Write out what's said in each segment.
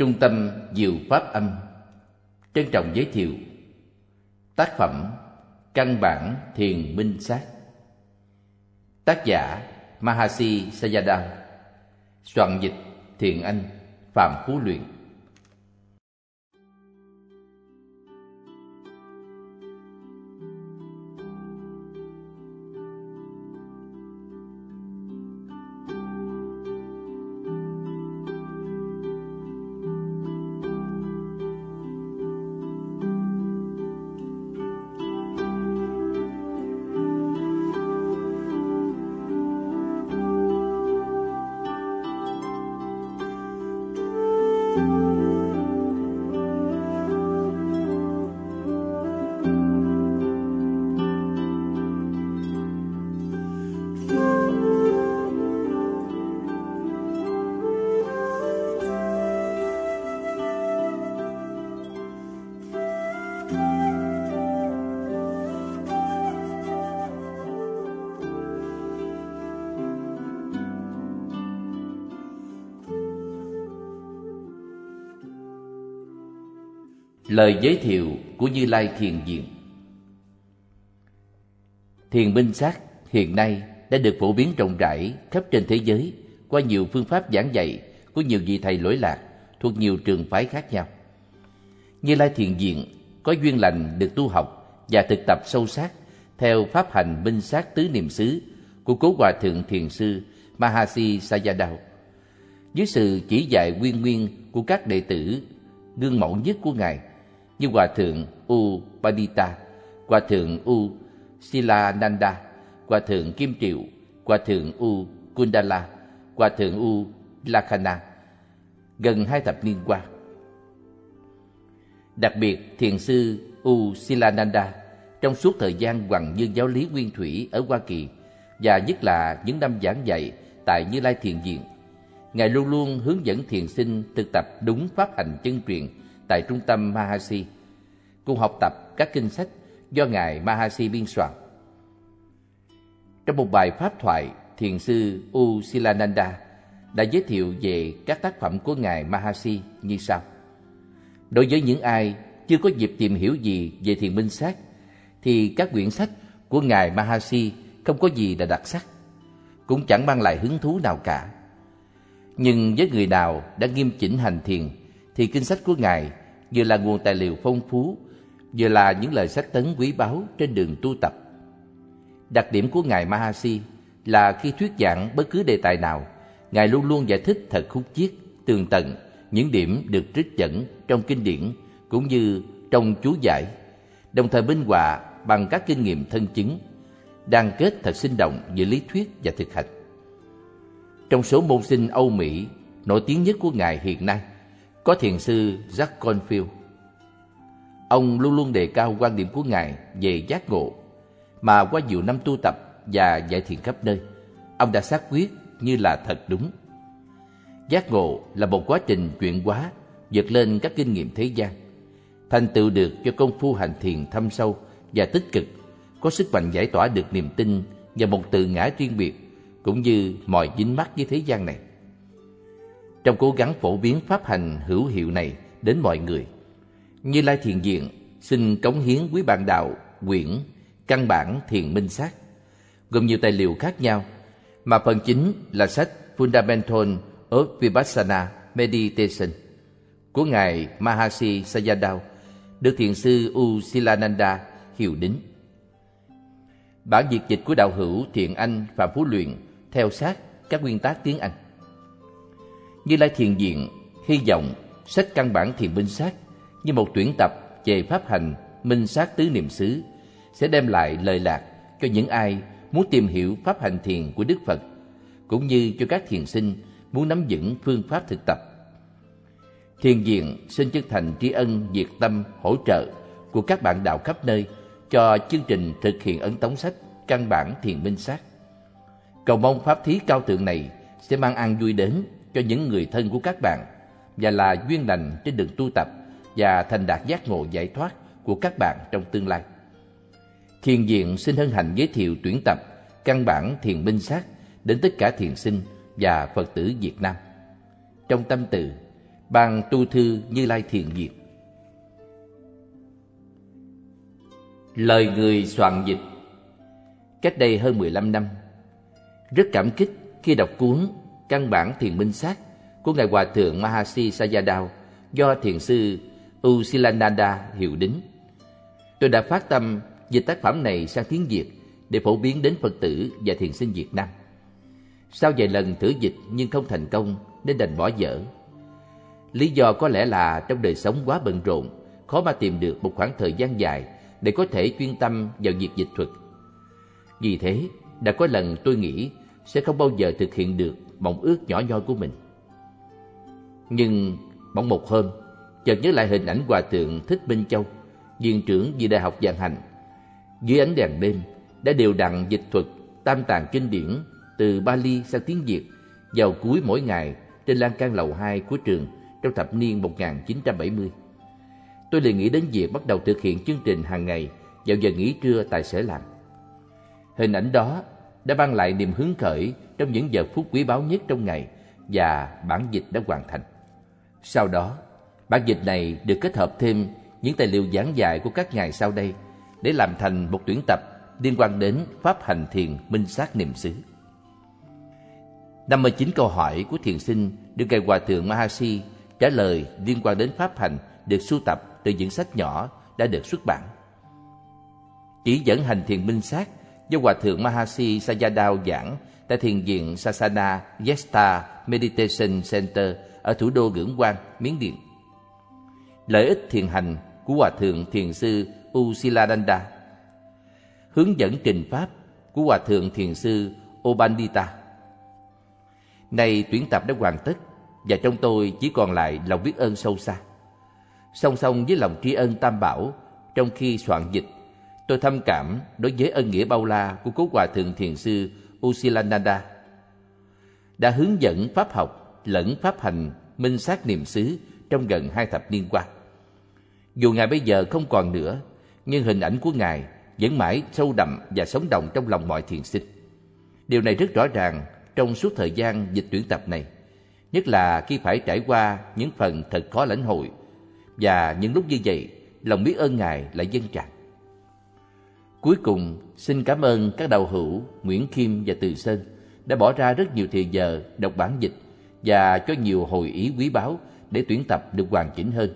Trung tâm Diệu Pháp Âm. Trân trọng giới thiệu Tác phẩm Căn bản Thiền Minh Sát. Tác giả Mahasi Sayadaw. Soạn dịch thiền Anh Phạm Phú Luyện. Lời giới thiệu của Như Lai Thiền Diện Thiền binh sát hiện nay đã được phổ biến rộng rãi khắp trên thế giới qua nhiều phương pháp giảng dạy của nhiều vị thầy lỗi lạc thuộc nhiều trường phái khác nhau. Như Lai Thiền Diện có duyên lành được tu học và thực tập sâu sắc theo pháp hành binh sát tứ niệm xứ của cố hòa thượng thiền sư Mahasi Sayadaw. Dưới sự chỉ dạy nguyên nguyên của các đệ tử, gương mẫu nhất của Ngài như Hòa Thượng U Padita, Hòa Thượng U Silananda, Hòa Thượng Kim Triệu, Hòa Thượng U Kundala, Hòa Thượng U Lakhana, gần hai thập niên qua. Đặc biệt, Thiền sư U Silananda trong suốt thời gian hoàng dương giáo lý nguyên thủy ở Hoa Kỳ và nhất là những năm giảng dạy tại Như Lai Thiền Viện, Ngài luôn luôn hướng dẫn thiền sinh thực tập đúng pháp hành chân truyền tại trung tâm Mahasi, cùng học tập các kinh sách do Ngài Mahasi biên soạn. Trong một bài pháp thoại, thiền sư U Silananda đã giới thiệu về các tác phẩm của Ngài Mahasi như sau. Đối với những ai chưa có dịp tìm hiểu gì về thiền minh sát, thì các quyển sách của Ngài Mahasi không có gì là đặc sắc, cũng chẳng mang lại hứng thú nào cả. Nhưng với người nào đã nghiêm chỉnh hành thiền, thì kinh sách của Ngài vừa là nguồn tài liệu phong phú, vừa là những lời sách tấn quý báu trên đường tu tập. Đặc điểm của Ngài Mahasi là khi thuyết giảng bất cứ đề tài nào, Ngài luôn luôn giải thích thật khúc chiết, tường tận những điểm được trích dẫn trong kinh điển cũng như trong chú giải, đồng thời minh họa bằng các kinh nghiệm thân chứng, đan kết thật sinh động giữa lý thuyết và thực hành. Trong số môn sinh Âu Mỹ nổi tiếng nhất của Ngài hiện nay có thiền sư Jack Confield. Ông luôn luôn đề cao quan điểm của Ngài về giác ngộ, mà qua nhiều năm tu tập và giải thiền khắp nơi, ông đã xác quyết như là thật đúng. Giác ngộ là một quá trình chuyển hóa vượt lên các kinh nghiệm thế gian, thành tựu được cho công phu hành thiền thâm sâu và tích cực, có sức mạnh giải tỏa được niềm tin và một tự ngã riêng biệt, cũng như mọi dính mắc với thế gian này trong cố gắng phổ biến pháp hành hữu hiệu này đến mọi người. Như Lai Thiền diện, xin cống hiến quý bạn đạo quyển Căn bản Thiền Minh Sát, gồm nhiều tài liệu khác nhau, mà phần chính là sách Fundamental of Vipassana Meditation của Ngài Mahasi Sayadaw, được Thiền sư U Silananda hiệu đính. Bản dịch dịch của đạo hữu Thiện Anh Phạm Phú Luyện theo sát các nguyên tác tiếng Anh. Như Lai Thiền diện, hy vọng sách căn bản thiền minh sát như một tuyển tập về pháp hành, minh sát tứ niệm xứ, sẽ đem lại lời lạc cho những ai muốn tìm hiểu pháp hành thiền của Đức Phật, cũng như cho các thiền sinh muốn nắm vững phương pháp thực tập. Thiền viện xin chân thành tri ân diệt tâm hỗ trợ của các bạn đạo khắp nơi cho chương trình thực hiện ấn tống sách căn bản thiền minh sát. Cầu mong pháp thí cao thượng này sẽ mang an vui đến cho những người thân của các bạn và là duyên lành trên đường tu tập và thành đạt giác ngộ giải thoát của các bạn trong tương lai. Thiền viện xin hân hạnh giới thiệu tuyển tập căn bản thiền minh sát đến tất cả thiền sinh và Phật tử Việt Nam. Trong tâm từ, ban tu thư Như Lai Thiền Diệt. Lời người soạn dịch Cách đây hơn 15 năm, rất cảm kích khi đọc cuốn Căn bản Thiền Minh Sát của Ngài Hòa Thượng Mahasi Sayadaw do Thiền sư Usilananda hiệu đính. Tôi đã phát tâm dịch tác phẩm này sang tiếng Việt để phổ biến đến Phật tử và thiền sinh Việt Nam. Sau vài lần thử dịch nhưng không thành công nên đành bỏ dở. Lý do có lẽ là trong đời sống quá bận rộn, khó mà tìm được một khoảng thời gian dài để có thể chuyên tâm vào việc dịch thuật. Vì thế, đã có lần tôi nghĩ sẽ không bao giờ thực hiện được mong ước nhỏ nhoi của mình. Nhưng bỗng một hôm, chợt nhớ lại hình ảnh hòa thượng Thích Minh Châu, viện trưởng vì Đại học Vạn Hành. Dưới ánh đèn đêm, đã đều đặn dịch thuật tam tàng kinh điển từ Bali sang tiếng Việt vào cuối mỗi ngày trên lan can lầu 2 của trường trong thập niên 1970. Tôi liền nghĩ đến việc bắt đầu thực hiện chương trình hàng ngày vào giờ nghỉ trưa tại sở làm. Hình ảnh đó đã mang lại niềm hứng khởi trong những giờ phút quý báu nhất trong ngày và bản dịch đã hoàn thành. Sau đó, bản dịch này được kết hợp thêm những tài liệu giảng dạy của các ngày sau đây để làm thành một tuyển tập liên quan đến pháp hành thiền minh sát niệm xứ. 59 câu hỏi của thiền sinh được Ngài Hòa Thượng Mahasi trả lời liên quan đến pháp hành được sưu tập từ những sách nhỏ đã được xuất bản. Chỉ dẫn hành thiền minh sát do Hòa Thượng Mahasi Sayadaw giảng tại thiền viện Sasana Yesta Meditation Center ở thủ đô Gưỡng Quang, Miến Điện. Lợi ích thiền hành của Hòa Thượng Thiền sư Usiladanda Hướng dẫn trình pháp của Hòa Thượng Thiền sư Obandita Nay tuyển tập đã hoàn tất và trong tôi chỉ còn lại lòng biết ơn sâu xa. Song song với lòng tri ân tam bảo, trong khi soạn dịch, tôi thâm cảm đối với ân nghĩa bao la của cố hòa thượng thiền sư Usilananda đã hướng dẫn pháp học lẫn pháp hành minh sát niệm xứ trong gần hai thập niên qua. Dù Ngài bây giờ không còn nữa, nhưng hình ảnh của Ngài vẫn mãi sâu đậm và sống động trong lòng mọi thiền sinh. Điều này rất rõ ràng trong suốt thời gian dịch tuyển tập này, nhất là khi phải trải qua những phần thật khó lãnh hội và những lúc như vậy, lòng biết ơn Ngài lại dâng tràn. Cuối cùng, xin cảm ơn các đạo hữu Nguyễn Kim và Từ Sơn đã bỏ ra rất nhiều thời giờ đọc bản dịch và cho nhiều hồi ý quý báu để tuyển tập được hoàn chỉnh hơn,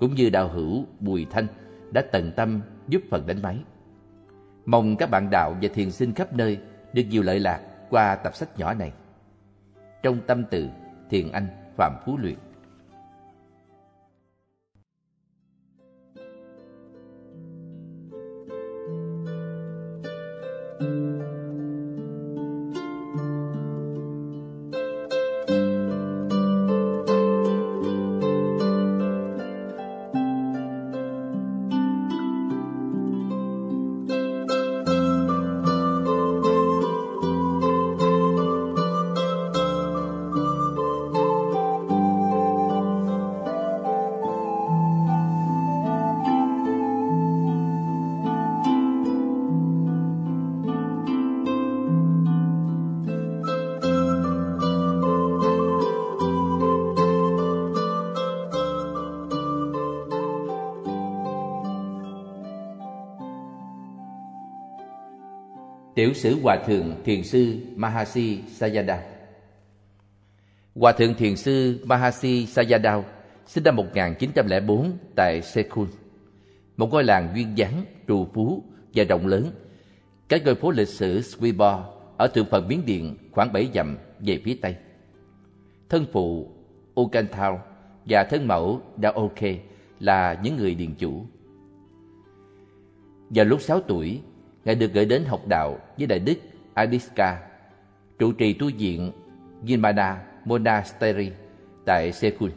cũng như đạo hữu Bùi Thanh đã tận tâm giúp phần đánh máy. Mong các bạn đạo và thiền sinh khắp nơi được nhiều lợi lạc qua tập sách nhỏ này. Trong tâm từ Thiền Anh Phạm Phú Luyện Tiểu sử Hòa Thượng Thiền sư Mahasi Sayadaw Hòa Thượng Thiền sư Mahasi Sayadaw sinh năm 1904 tại Sekul một ngôi làng duyên dáng, trù phú và rộng lớn. Cái ngôi phố lịch sử Swibor ở thượng phần Miến Điện khoảng 7 dặm về phía tây. Thân phụ Ukanthao và thân mẫu Daoke là những người điền chủ. Vào lúc 6 tuổi, Ngài được gửi đến học đạo với Đại Đức Adiska, trụ trì tu viện Vinmana Monastery tại Sekul.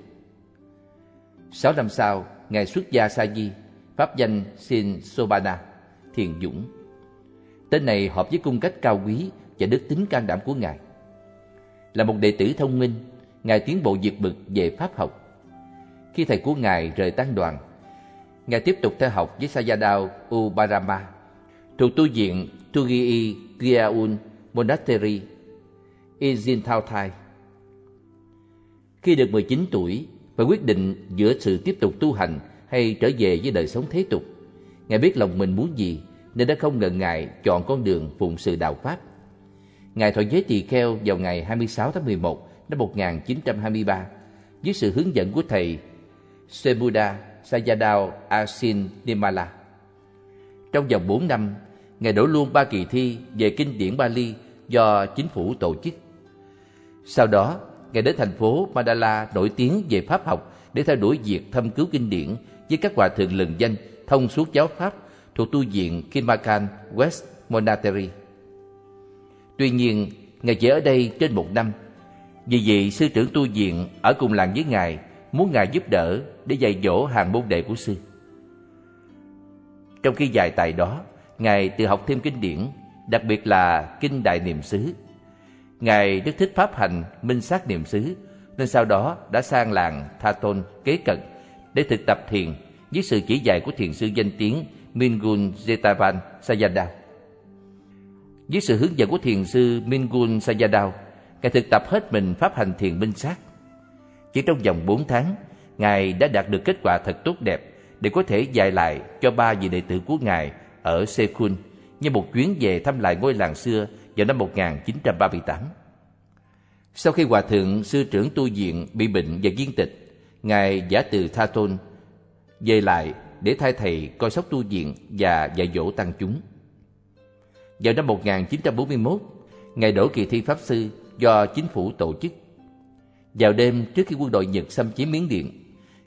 Sáu năm sau, Ngài xuất gia Sa Di, pháp danh Sin Sobana, Thiền Dũng. Tên này hợp với cung cách cao quý và đức tính can đảm của Ngài. Là một đệ tử thông minh, Ngài tiến bộ vượt bực về pháp học. Khi thầy của Ngài rời tăng đoàn, Ngài tiếp tục theo học với Sayadaw Ubarama thuộc tu viện Tugii Gyaun Monastery, Izin Thao Thai. Khi được 19 tuổi, và quyết định giữa sự tiếp tục tu hành hay trở về với đời sống thế tục. Ngài biết lòng mình muốn gì nên đã không ngần ngại chọn con đường phụng sự đạo Pháp. Ngài thọ giới tỳ kheo vào ngày 26 tháng 11 năm 1923 dưới sự hướng dẫn của thầy Sebuda Sayadaw Asin Nimala. Trong vòng 4 năm, Ngài đổ luôn ba kỳ thi về kinh điển Bali do chính phủ tổ chức. Sau đó, Ngài đến thành phố Madala nổi tiếng về pháp học để theo đuổi việc thâm cứu kinh điển với các hòa thượng lừng danh thông suốt giáo pháp thuộc tu viện Kimakan West Monastery. Tuy nhiên, Ngài chỉ ở đây trên một năm. Vì vậy, sư trưởng tu viện ở cùng làng với Ngài muốn Ngài giúp đỡ để dạy dỗ hàng môn đệ của sư. Trong khi dài tại đó, Ngài tự học thêm kinh điển, đặc biệt là Kinh Đại Niệm xứ. Ngài rất thích pháp hành minh sát niệm xứ, nên sau đó đã sang làng Tha Tôn kế cận để thực tập thiền dưới sự chỉ dạy của thiền sư danh tiếng Mingun Jetavan Sayadaw. Dưới sự hướng dẫn của thiền sư Mingun Sayadaw, Ngài thực tập hết mình pháp hành thiền minh sát. Chỉ trong vòng 4 tháng, Ngài đã đạt được kết quả thật tốt đẹp để có thể dạy lại cho ba vị đệ tử của Ngài ở Sekun như một chuyến về thăm lại ngôi làng xưa vào năm 1938. Sau khi Hòa Thượng Sư trưởng tu viện bị bệnh và viên tịch, Ngài giả từ Tha Tôn về lại để thay thầy coi sóc tu viện và dạy dỗ tăng chúng. Vào năm 1941, Ngài đổ kỳ thi Pháp Sư do chính phủ tổ chức. Vào đêm trước khi quân đội Nhật xâm chiếm Miến Điện,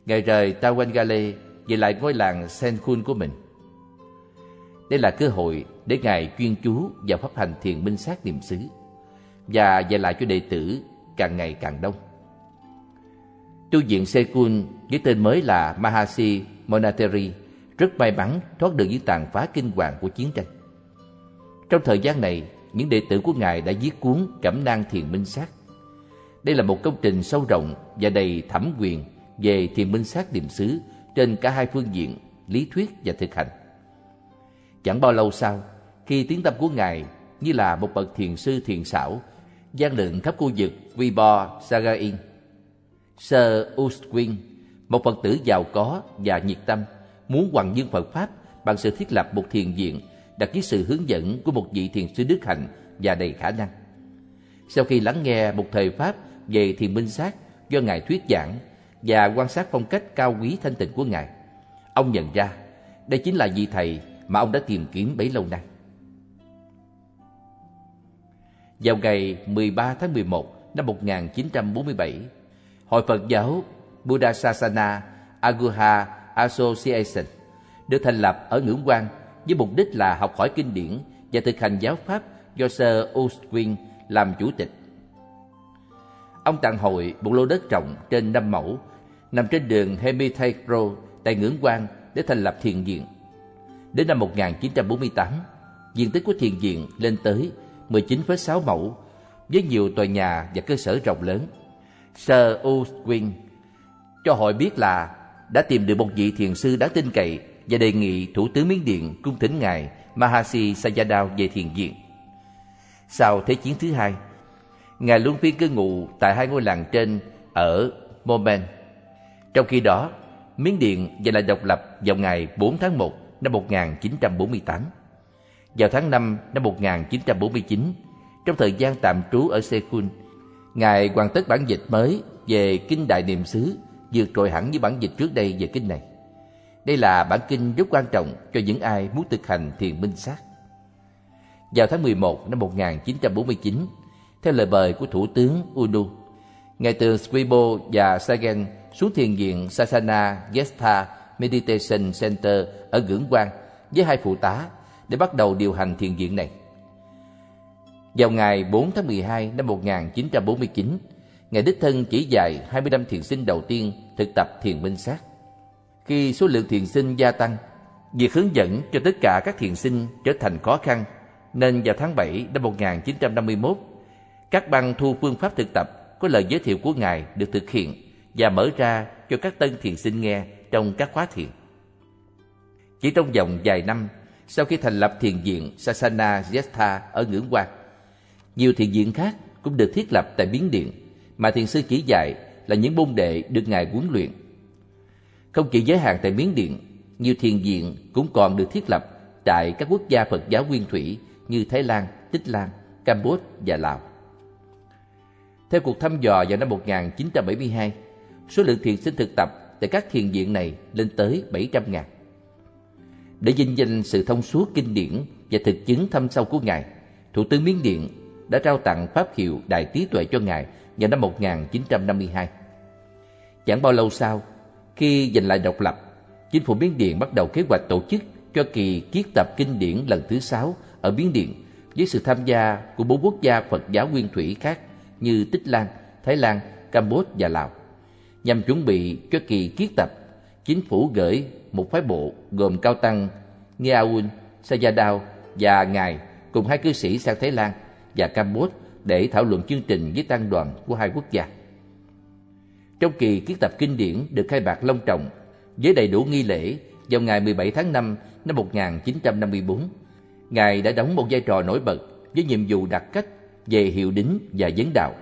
Ngài rời Tawangale về lại ngôi làng Senkun của mình. Đây là cơ hội để Ngài chuyên chú vào pháp hành thiền minh sát niệm xứ và dạy lại cho đệ tử càng ngày càng đông. Tu viện Sekun với tên mới là Mahasi Monastery rất may mắn thoát được những tàn phá kinh hoàng của chiến tranh. Trong thời gian này, những đệ tử của Ngài đã viết cuốn Cẩm nang thiền minh sát. Đây là một công trình sâu rộng và đầy thẩm quyền về thiền minh sát niệm xứ trên cả hai phương diện, lý thuyết và thực hành. Chẳng bao lâu sau, khi tiếng tâm của Ngài như là một bậc thiền sư thiền xảo, gian lượn khắp khu vực Vibo Sagain. Sir Ustwin, một Phật tử giàu có và nhiệt tâm, muốn hoàng dương Phật Pháp bằng sự thiết lập một thiền viện đặt dưới sự hướng dẫn của một vị thiền sư đức hạnh và đầy khả năng. Sau khi lắng nghe một thời Pháp về thiền minh sát do Ngài thuyết giảng và quan sát phong cách cao quý thanh tịnh của Ngài, ông nhận ra đây chính là vị thầy mà ông đã tìm kiếm bấy lâu nay. Vào ngày 13 tháng 11 năm 1947, Hội Phật giáo Buddha Sasana Aguha Association được thành lập ở Ngưỡng Quan với mục đích là học hỏi kinh điển và thực hành giáo pháp do Sir Oswin làm chủ tịch. Ông tặng hội một lô đất rộng trên năm mẫu nằm trên đường Hermitage Road tại Ngưỡng Quan để thành lập thiền viện. Đến năm 1948, diện tích của thiền viện lên tới 19,6 mẫu với nhiều tòa nhà và cơ sở rộng lớn. Sir Oswin cho hội biết là đã tìm được một vị thiền sư đáng tin cậy và đề nghị Thủ tướng Miến Điện cung thỉnh ngài Mahasi Sayadaw về thiền viện. Sau Thế chiến thứ hai, ngài luôn phiên cư ngụ tại hai ngôi làng trên ở Momen. Trong khi đó, Miến Điện giành lại độc lập vào ngày 4 tháng 1 năm 1948. Vào tháng 5 năm 1949, trong thời gian tạm trú ở Sekun, Ngài hoàn tất bản dịch mới về Kinh Đại Niệm xứ vượt trội hẳn với bản dịch trước đây về kinh này. Đây là bản kinh rất quan trọng cho những ai muốn thực hành thiền minh sát. Vào tháng 11 năm 1949, theo lời mời của Thủ tướng Unu, Ngài từ Squibo và Sagan xuống thiền viện Sasana Gesta Meditation Center ở gưỡng Quan với hai phụ tá để bắt đầu điều hành thiền viện này. Vào ngày 4 tháng 12 năm 1949, Ngài Đích Thân chỉ dạy 25 thiền sinh đầu tiên thực tập thiền minh sát. Khi số lượng thiền sinh gia tăng, việc hướng dẫn cho tất cả các thiền sinh trở thành khó khăn, nên vào tháng 7 năm 1951, các băng thu phương pháp thực tập có lời giới thiệu của Ngài được thực hiện và mở ra cho các tân thiền sinh nghe trong các khóa thiền. Chỉ trong vòng vài năm, sau khi thành lập thiền viện Sasana Yestha ở Ngưỡng Quan, nhiều thiền viện khác cũng được thiết lập tại Biến Điện mà thiền sư chỉ dạy là những môn đệ được Ngài huấn luyện. Không chỉ giới hạn tại Miến Điện, nhiều thiền viện cũng còn được thiết lập tại các quốc gia Phật giáo nguyên thủy như Thái Lan, Tích Lan, Campuchia và Lào. Theo cuộc thăm dò vào năm 1972, số lượng thiền sinh thực tập tại các thiền viện này lên tới 700 ngàn. Để vinh danh sự thông suốt kinh điển và thực chứng thâm sâu của Ngài, Thủ tướng Miến Điện đã trao tặng pháp hiệu Đại Trí Tuệ cho Ngài vào năm 1952. Chẳng bao lâu sau, khi giành lại độc lập, chính phủ Miến Điện bắt đầu kế hoạch tổ chức cho kỳ kiết tập kinh điển lần thứ sáu ở Miến Điện với sự tham gia của bốn quốc gia Phật giáo nguyên thủy khác như Tích Lan, Thái Lan, Campuchia và Lào. Nhằm chuẩn bị cho kỳ kiết tập, chính phủ gửi một phái bộ gồm cao tăng Nghiaun Sayadaw và ngài cùng hai cư sĩ sang Thái Lan và Campuchia để thảo luận chương trình với tăng đoàn của hai quốc gia. Trong kỳ kiết tập kinh điển được khai mạc long trọng với đầy đủ nghi lễ vào ngày 17 tháng 5 năm 1954, Ngài đã đóng một vai trò nổi bật với nhiệm vụ đặt cách về hiệu đính và vấn đạo.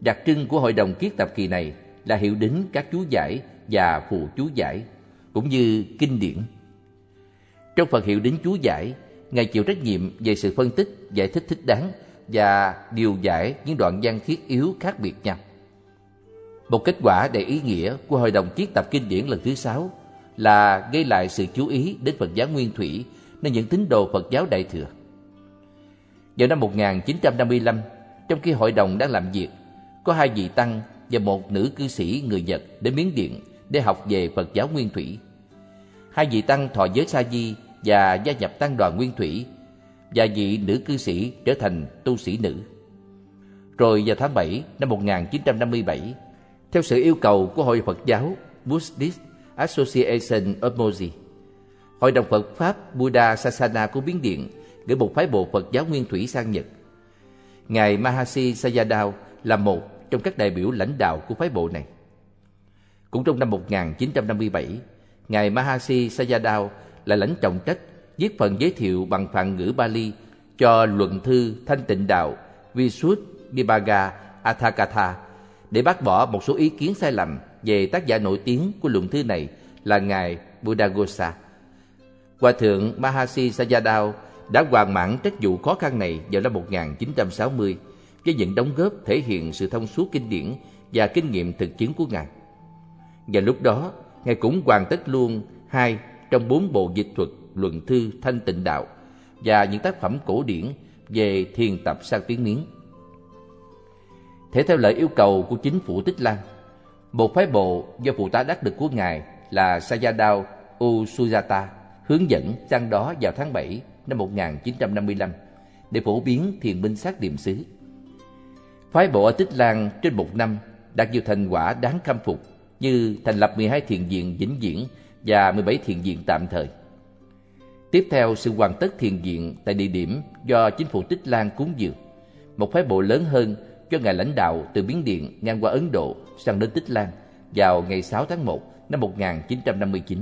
Đặc trưng của hội đồng kiết tập kỳ này là hiệu đính các chú giải và phù chú giải, cũng như kinh điển. Trong phần hiệu đính chú giải, Ngài chịu trách nhiệm về sự phân tích, giải thích thích đáng và điều giải những đoạn văn thiết yếu khác biệt nhau. Một kết quả đầy ý nghĩa của Hội đồng chiết tập kinh điển lần thứ sáu là gây lại sự chú ý đến Phật giáo Nguyên Thủy nên những tín đồ Phật giáo Đại Thừa. Vào năm 1955, trong khi hội đồng đang làm việc, có hai vị tăng và một nữ cư sĩ người Nhật đến Miến Điện để học về Phật giáo Nguyên Thủy. Hai vị tăng thọ giới sa di và gia nhập tăng đoàn Nguyên Thủy và vị nữ cư sĩ trở thành tu sĩ nữ. Rồi vào tháng 7 năm 1957, theo sự yêu cầu của Hội Phật giáo Buddhist Association of Moji, Hội đồng Phật Pháp Buddha Sasana của Biến Điện gửi một phái bộ Phật giáo Nguyên Thủy sang Nhật. Ngài Mahasi Sayadaw là một trong các đại biểu lãnh đạo của phái bộ này. Cũng trong năm 1957, Ngài Mahasi Sayadaw là lãnh trọng trách viết phần giới thiệu bằng phạn ngữ Bali cho luận thư Thanh Tịnh Đạo Visuddhivagga Athakatha để bác bỏ một số ý kiến sai lầm về tác giả nổi tiếng của luận thư này là Ngài Buddhaghosa. Hòa thượng Mahasi Sayadaw đã hoàn mãn trách vụ khó khăn này vào năm 1960 với những đóng góp thể hiện sự thông suốt kinh điển và kinh nghiệm thực chiến của Ngài. Và lúc đó, Ngài cũng hoàn tất luôn hai trong bốn bộ dịch thuật luận thư thanh tịnh đạo và những tác phẩm cổ điển về thiền tập sang tiếng miếng. Thể theo lời yêu cầu của chính phủ Tích Lan, một phái bộ do phụ tá đắc lực của Ngài là Sayadaw Usujata hướng dẫn sang đó vào tháng 7 năm 1955 để phổ biến thiền minh sát niệm xứ. Phái bộ ở Tích Lan trên một năm đạt nhiều thành quả đáng khâm phục như thành lập 12 thiền viện vĩnh viễn và 17 thiền viện tạm thời. Tiếp theo sự hoàn tất thiền viện tại địa điểm do chính phủ Tích Lan cúng dường, một phái bộ lớn hơn cho ngài lãnh đạo từ Biến Điện ngang qua Ấn Độ sang đến Tích Lan vào ngày 6 tháng 1 năm 1959.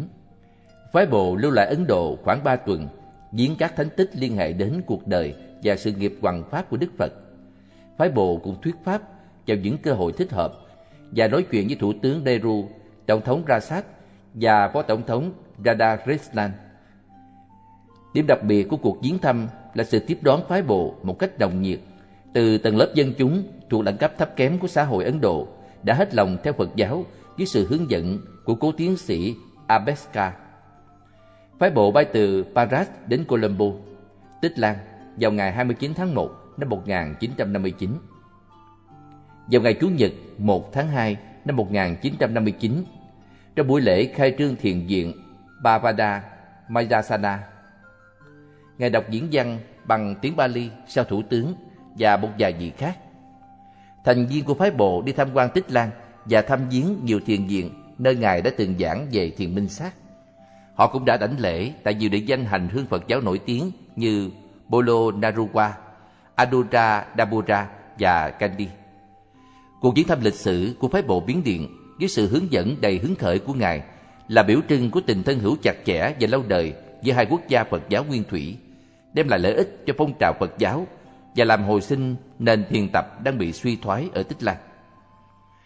Phái bộ lưu lại Ấn Độ khoảng 3 tuần, diễn các thánh tích liên hệ đến cuộc đời và sự nghiệp hoằng pháp của Đức Phật. Phái bộ cũng thuyết pháp vào những cơ hội thích hợp và nói chuyện với Thủ tướng Nehru, Tổng thống Rasat và Phó Tổng thống Radhakrishnan. Điểm đặc biệt của cuộc viếng thăm là sự tiếp đón phái bộ một cách đồng nhiệt từ tầng lớp dân chúng thuộc đẳng cấp thấp kém của xã hội Ấn Độ đã hết lòng theo Phật giáo dưới sự hướng dẫn của cố tiến sĩ Abeska. Phái bộ bay từ Paris đến Colombo, Tích Lan vào ngày 29 tháng 1 năm 1959. Vào ngày Chủ nhật 1 tháng 2 năm 1959, trong buổi lễ khai trương thiền viện Bavada Mayasana, Ngài đọc diễn văn bằng tiếng Bali sau thủ tướng và một vài vị khác. Thành viên của phái bộ đi tham quan Tích Lan và thăm viếng nhiều thiền viện nơi Ngài đã từng giảng về thiền minh sát. Họ cũng đã đảnh lễ tại nhiều địa danh hành hương Phật giáo nổi tiếng như Bolo Naruwa, Adura Dabura và Gandhi. Cuộc viếng thăm lịch sử của phái bộ biến điện với sự hướng dẫn đầy hứng khởi của Ngài là biểu trưng của tình thân hữu chặt chẽ và lâu đời giữa hai quốc gia Phật giáo nguyên thủy, đem lại lợi ích cho phong trào Phật giáo và làm hồi sinh nền thiền tập đang bị suy thoái ở Tích Lan.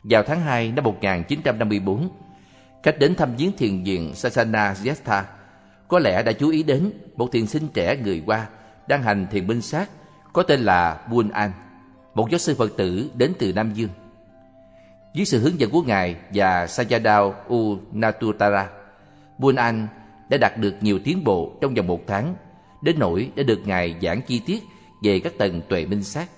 Vào tháng 2 năm 1954, khách đến thăm viếng thiền viện Sasana Yesta có lẽ đã chú ý đến một thiền sinh trẻ người Hoa đang hành thiền minh sát có tên là Buôn An, một giáo sư Phật tử đến từ Nam Dương. Dưới sự hướng dẫn của Ngài và Sayadaw U Natutara, Buôn An đã đạt được nhiều tiến bộ trong vòng một tháng, đến nỗi đã được Ngài giảng chi tiết về các tầng tuệ minh sát.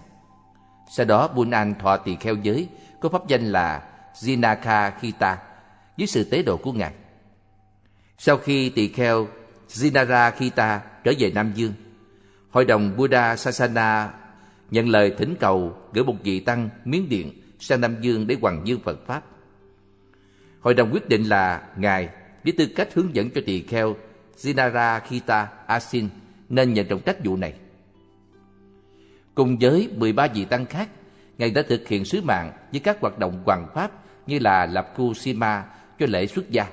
Sau đó Buôn An thọ tỳ kheo giới có pháp danh là Jinaka Khita dưới sự tế độ của Ngài. Sau khi tỳ kheo Jinara Khita trở về Nam Dương, Hội đồng Buddha Sasana nhận lời thỉnh cầu gửi một vị tăng Miến Điện sang Nam Dương để hoàng dương Phật Pháp. Hội đồng quyết định là Ngài với tư cách hướng dẫn cho tỳ kheo Sinara Khita Asin nên nhận trọng trách vụ này. Cùng với 13 vị tăng khác, Ngài đã thực hiện sứ mạng với các hoạt động hoàng pháp như là lập khu Sima cho lễ xuất gia,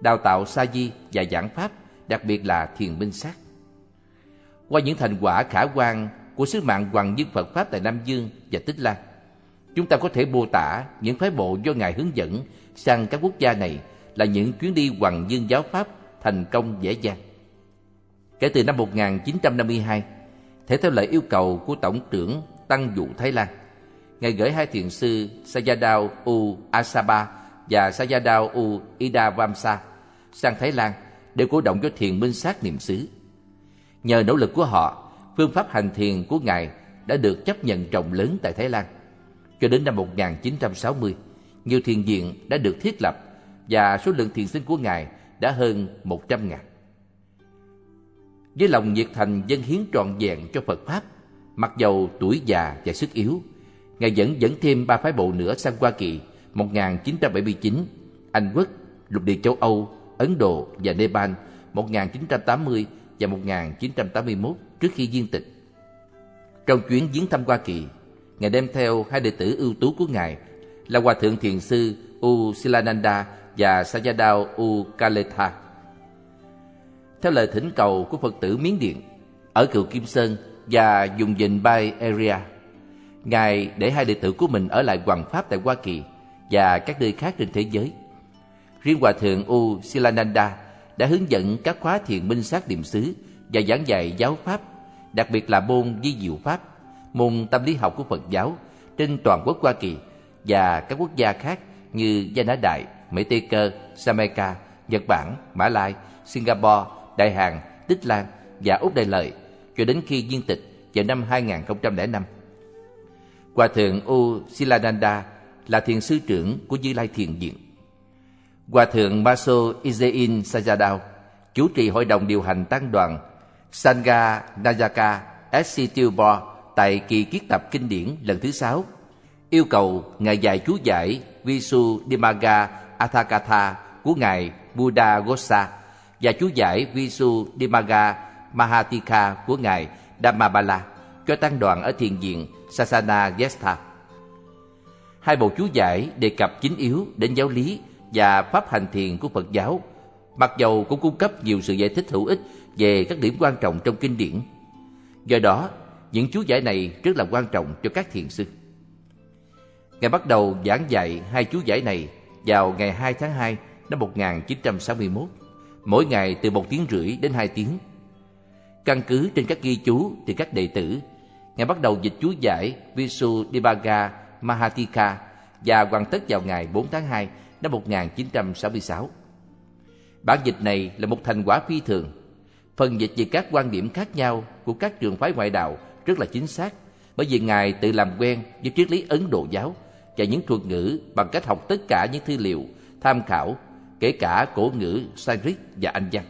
đào tạo sa di và giảng pháp, đặc biệt là thiền minh sát. Qua những thành quả khả quan của sứ mạng hoàng dương Phật pháp tại Nam Dương và Tích Lan, chúng ta có thể mô tả những phái bộ do Ngài hướng dẫn sang các quốc gia này là những chuyến đi hoàng dương giáo pháp thành công dễ dàng. Kể từ năm 1952, thể theo lời yêu cầu của Tổng trưởng Tăng vụ Thái Lan, Ngài gửi hai thiền sư Sayadaw U Asaba và Sayadaw U Ida Vamsa sang Thái Lan để cổ động cho thiền minh sát niệm xứ. Nhờ nỗ lực của họ, phương pháp hành thiền của Ngài đã được chấp nhận rộng lớn tại Thái Lan. Cho đến năm 1960, nhiều thiền viện đã được thiết lập và số lượng thiền sinh của Ngài đã hơn 100 ngàn. Với lòng nhiệt thành dân hiến trọn vẹn cho Phật Pháp, mặc dầu tuổi già và sức yếu, Ngài vẫn dẫn thêm ba phái bộ nữa sang Hoa Kỳ 1979, Anh Quốc, lục địa châu Âu, Ấn Độ và Nepal 1980 và 1981 trước khi viên tịch. Trong chuyến viếng thăm Hoa Kỳ, Ngài đem theo hai đệ tử ưu tú của Ngài là Hòa Thượng Thiền Sư U Silananda và Sayadaw U Kaletha. Theo lời thỉnh cầu của Phật tử Miến Điện, ở Cựu Kim Sơn và dùng dình Bay Area, Ngài để hai đệ tử của mình ở lại hoàng pháp tại Hoa Kỳ và các nơi khác trên thế giới. Riêng Hòa Thượng U Silananda đã hướng dẫn các khóa thiền minh sát niệm xứ và giảng dạy giáo pháp, đặc biệt là môn di diệu pháp, môn tâm lý học của Phật giáo trên toàn quốc Hoa Kỳ và các quốc gia khác như Gia Nã Đại, Mỹ Tây Cơ, Jamaica, Nhật Bản, Mã Lai, Singapore, Đại Hàn, Tích Lan và Úc Đại Lợi cho đến khi viên tịch vào năm 2005. Hòa thượng U Silananda là thiền sư trưởng của Như Lai Thiền Viện. Hòa thượng Maso Izein Sajadao, chủ trì hội đồng điều hành tăng đoàn Sangha Nayaka SC tại kỳ kiết tập kinh điển lần thứ sáu, yêu cầu ngài dạy chú giải Visuddhimagga Athakatha của ngài Buddha Gosa và chú giải Visuddhimagga Mahatika của ngài Dhammabala cho tăng đoàn ở thiền viện Sasana Gesta. Hai bộ chú giải đề cập chính yếu đến giáo lý và pháp hành thiền của Phật giáo, mặc dầu cũng cung cấp nhiều sự giải thích hữu ích về các điểm quan trọng trong kinh điển. Do đó, những chú giải này rất là quan trọng cho các thiền sư. Ngài bắt đầu giảng dạy hai chú giải này vào ngày 2 tháng 2 năm 1961, mỗi ngày từ một tiếng rưỡi đến hai tiếng. Căn cứ trên các ghi chú từ các đệ tử, Ngài bắt đầu dịch chú giải Visuddhimagga Mahatika và hoàn tất vào ngày 4 tháng 2 năm 1966. Bản dịch này là một thành quả phi thường. Phần dịch về các quan điểm khác nhau của các trường phái ngoại đạo rất là chính xác bởi vì Ngài tự làm quen với triết lý Ấn Độ giáo và những thuật ngữ bằng cách học tất cả những thư liệu, tham khảo, kể cả cổ ngữ Sanskrit và Anh văn.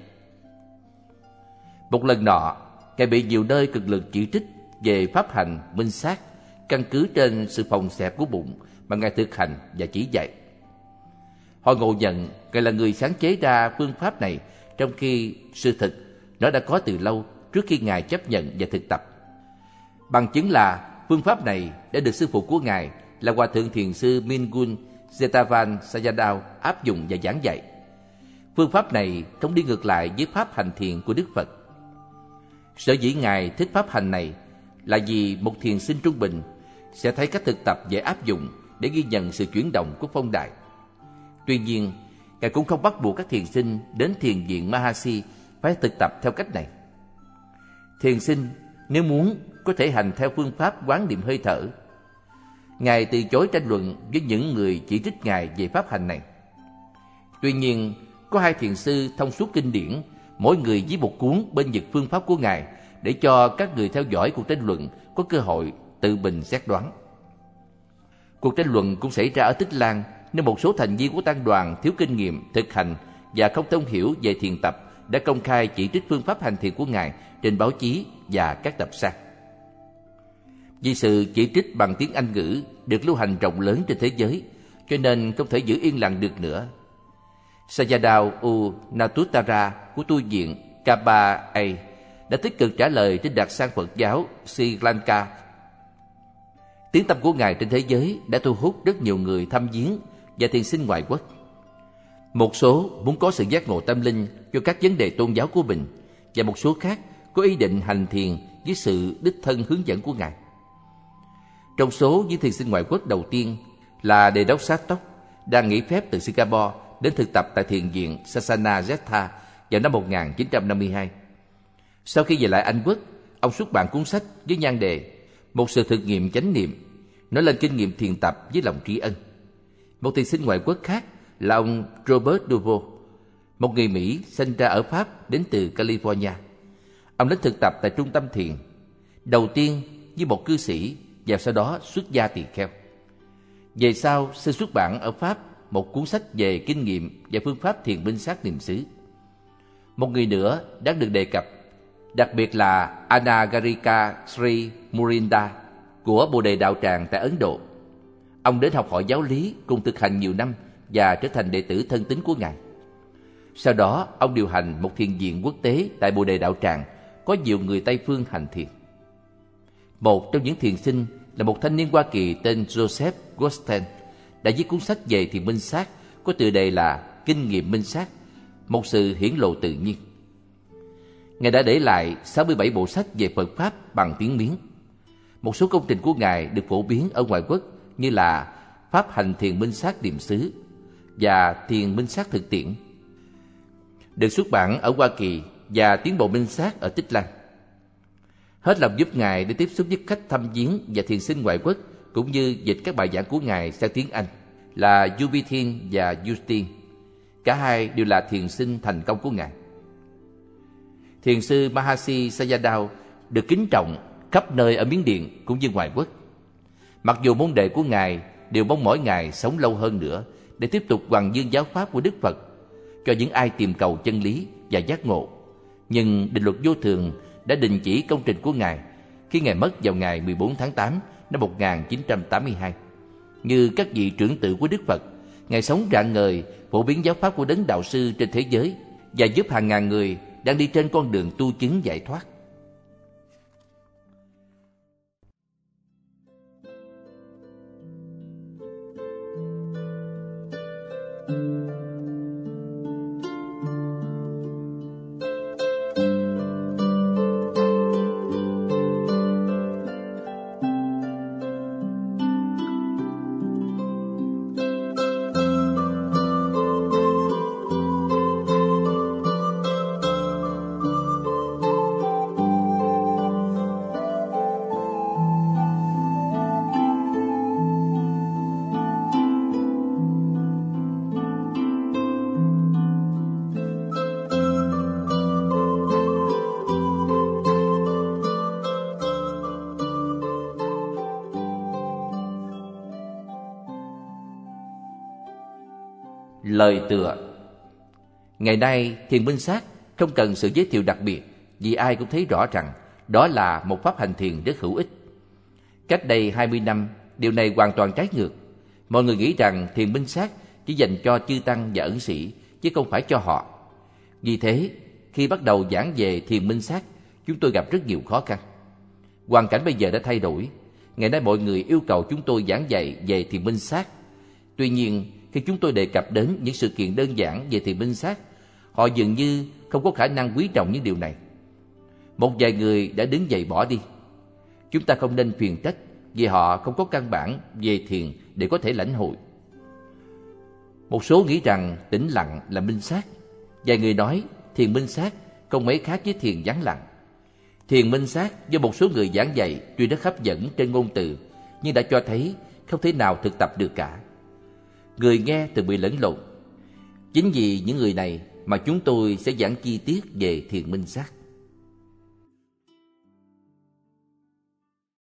Một lần nọ, Ngài bị nhiều nơi cực lực chỉ trích về pháp hành minh sát căn cứ trên sự phòng xẹp của bụng mà Ngài thực hành và chỉ dạy. Họ ngộ nhận Ngài là người sáng chế ra phương pháp này, trong khi sự thực nó đã có từ lâu trước khi Ngài chấp nhận và thực tập. Bằng chứng là phương pháp này đã được sư phụ của Ngài là Hòa Thượng Thiền Sư Mingun Zetavan Sayadaw áp dụng và giảng dạy. Phương pháp này không đi ngược lại với pháp hành thiền của Đức Phật. Sở dĩ Ngài thích pháp hành này là vì một thiền sinh trung bình sẽ thấy cách thực tập dễ áp dụng để ghi nhận sự chuyển động của phong đại. Tuy nhiên, Ngài cũng không bắt buộc các thiền sinh đến thiền viện Mahasi phải thực tập theo cách này. Thiền sinh nếu muốn có thể hành theo phương pháp quán niệm hơi thở. Ngài từ chối tranh luận với những người chỉ trích Ngài về pháp hành này. Tuy nhiên, có hai thiền sư thông suốt kinh điển, mỗi người với một cuốn bên dịch phương pháp của Ngài để cho các người theo dõi cuộc tranh luận có cơ hội tự bình xét đoán. Cuộc tranh luận cũng xảy ra ở Tích Lan nên một số thành viên của tăng đoàn thiếu kinh nghiệm, thực hành và không thông hiểu về thiền tập đã công khai chỉ trích phương pháp hành thiền của Ngài trên báo chí và các tập sách. Vì sự chỉ trích bằng tiếng Anh ngữ được lưu hành rộng lớn trên thế giới, cho nên không thể giữ yên lặng được nữa. Sayadaw U Natutara của tu viện Kaba A đã tích cực trả lời trên đặc sang Phật giáo Sri Lanka. Tiếng tâm của Ngài trên thế giới đã thu hút rất nhiều người thăm viếng và thiền sinh ngoại quốc. Một số muốn có sự giác ngộ tâm linh cho các vấn đề tôn giáo của mình và một số khác có ý định hành thiền với sự đích thân hướng dẫn của Ngài. Trong số những thiền sinh ngoại quốc đầu tiên là Đề đốc Sát Tóc đang nghỉ phép từ Singapore đến thực tập tại thiền viện Sasana jetha vào năm 1952. Sau khi về lại Anh Quốc, ông xuất bản cuốn sách với nhan đề Một sự thực nghiệm chánh niệm, nói lên kinh nghiệm thiền tập với lòng tri ân. Một thiền sinh ngoại quốc khác là ông Robert Duvo, một người Mỹ sinh ra ở Pháp đến từ California. Ông đến thực tập tại trung tâm thiền, đầu tiên như một cư sĩ và sau đó xuất gia tỳ kheo. Về sau, sư xuất bản ở Pháp một cuốn sách về kinh nghiệm và phương pháp thiền minh sát niệm xứ. Một người nữa đã được đề cập, đặc biệt là Anagarika Sri Murinda của Bồ Đề Đạo Tràng tại Ấn Độ. Ông đến học hỏi giáo lý cùng thực hành nhiều năm và trở thành đệ tử thân tín của Ngài. Sau đó, ông điều hành một thiền viện quốc tế tại Bồ Đề Đạo Tràng, có nhiều người Tây Phương hành thiền. Một trong những thiền sinh là một thanh niên Hoa Kỳ tên Joseph Gosten đã viết cuốn sách về thiền minh sát có tựa đề là Kinh nghiệm minh sát, một sự hiển lộ tự nhiên. Ngài đã để lại 67 bộ sách về Phật Pháp bằng tiếng Miến. Một số công trình của Ngài được phổ biến ở ngoại quốc như là Pháp hành thiền minh sát niệm xứ và thiền minh sát thực tiễn. Được xuất bản ở Hoa Kỳ và tiến bộ minh sát ở Tích Lan. Hết lòng giúp Ngài để tiếp xúc với khách thăm viếng và thiền sinh ngoại quốc, cũng như dịch các bài giảng của Ngài sang tiếng Anh là Yubitin và Justin. Cả hai đều là thiền sinh thành công của Ngài. Thiền sư Mahasi Sayadaw được kính trọng khắp nơi ở Miến Điện cũng như ngoài quốc. Mặc dù môn đệ của Ngài đều mong mỏi Ngài sống lâu hơn nữa để tiếp tục hoàng dương giáo pháp của Đức Phật cho những ai tìm cầu chân lý và giác ngộ. Nhưng định luật vô thường đã đình chỉ công trình của Ngài khi Ngài mất vào ngày 14 tháng 8 năm 1982. Như các vị trưởng tự của Đức Phật, Ngài sống rạng ngời, phổ biến giáo pháp của đấng đạo sư trên thế giới và giúp hàng ngàn người đang đi trên con đường tu chứng giải thoát. Lời tựa Ngày nay thiền minh sát không cần sự giới thiệu đặc biệt vì ai cũng thấy rõ rằng đó là một pháp hành thiền rất hữu ích. Cách đây 20 năm, điều này hoàn toàn trái ngược. Mọi người nghĩ rằng thiền minh sát chỉ dành cho chư tăng và ẩn sĩ chứ không phải cho họ. Vì thế, khi bắt đầu giảng về thiền minh sát, chúng tôi gặp rất nhiều khó khăn. Hoàn cảnh bây giờ đã thay đổi. Ngày nay mọi người yêu cầu chúng tôi giảng dạy về thiền minh sát. Tuy nhiên, khi chúng tôi đề cập đến những sự kiện đơn giản về thiền minh sát, họ dường như không có khả năng quý trọng những điều này. Một vài người đã đứng dậy bỏ đi. Chúng ta không nên phiền trách vì họ không có căn bản về thiền để có thể lãnh hội. Một số nghĩ rằng tĩnh lặng là minh sát, vài người nói thiền minh sát không mấy khác với thiền vắng lặng. Thiền minh sát do một số người giảng dạy tuy rất hấp dẫn trên ngôn từ, nhưng đã cho thấy không thể nào thực tập được cả. Người nghe thường bị lẫn lộn. Chính vì những người này mà chúng tôi sẽ giảng chi tiết về thiền minh sát.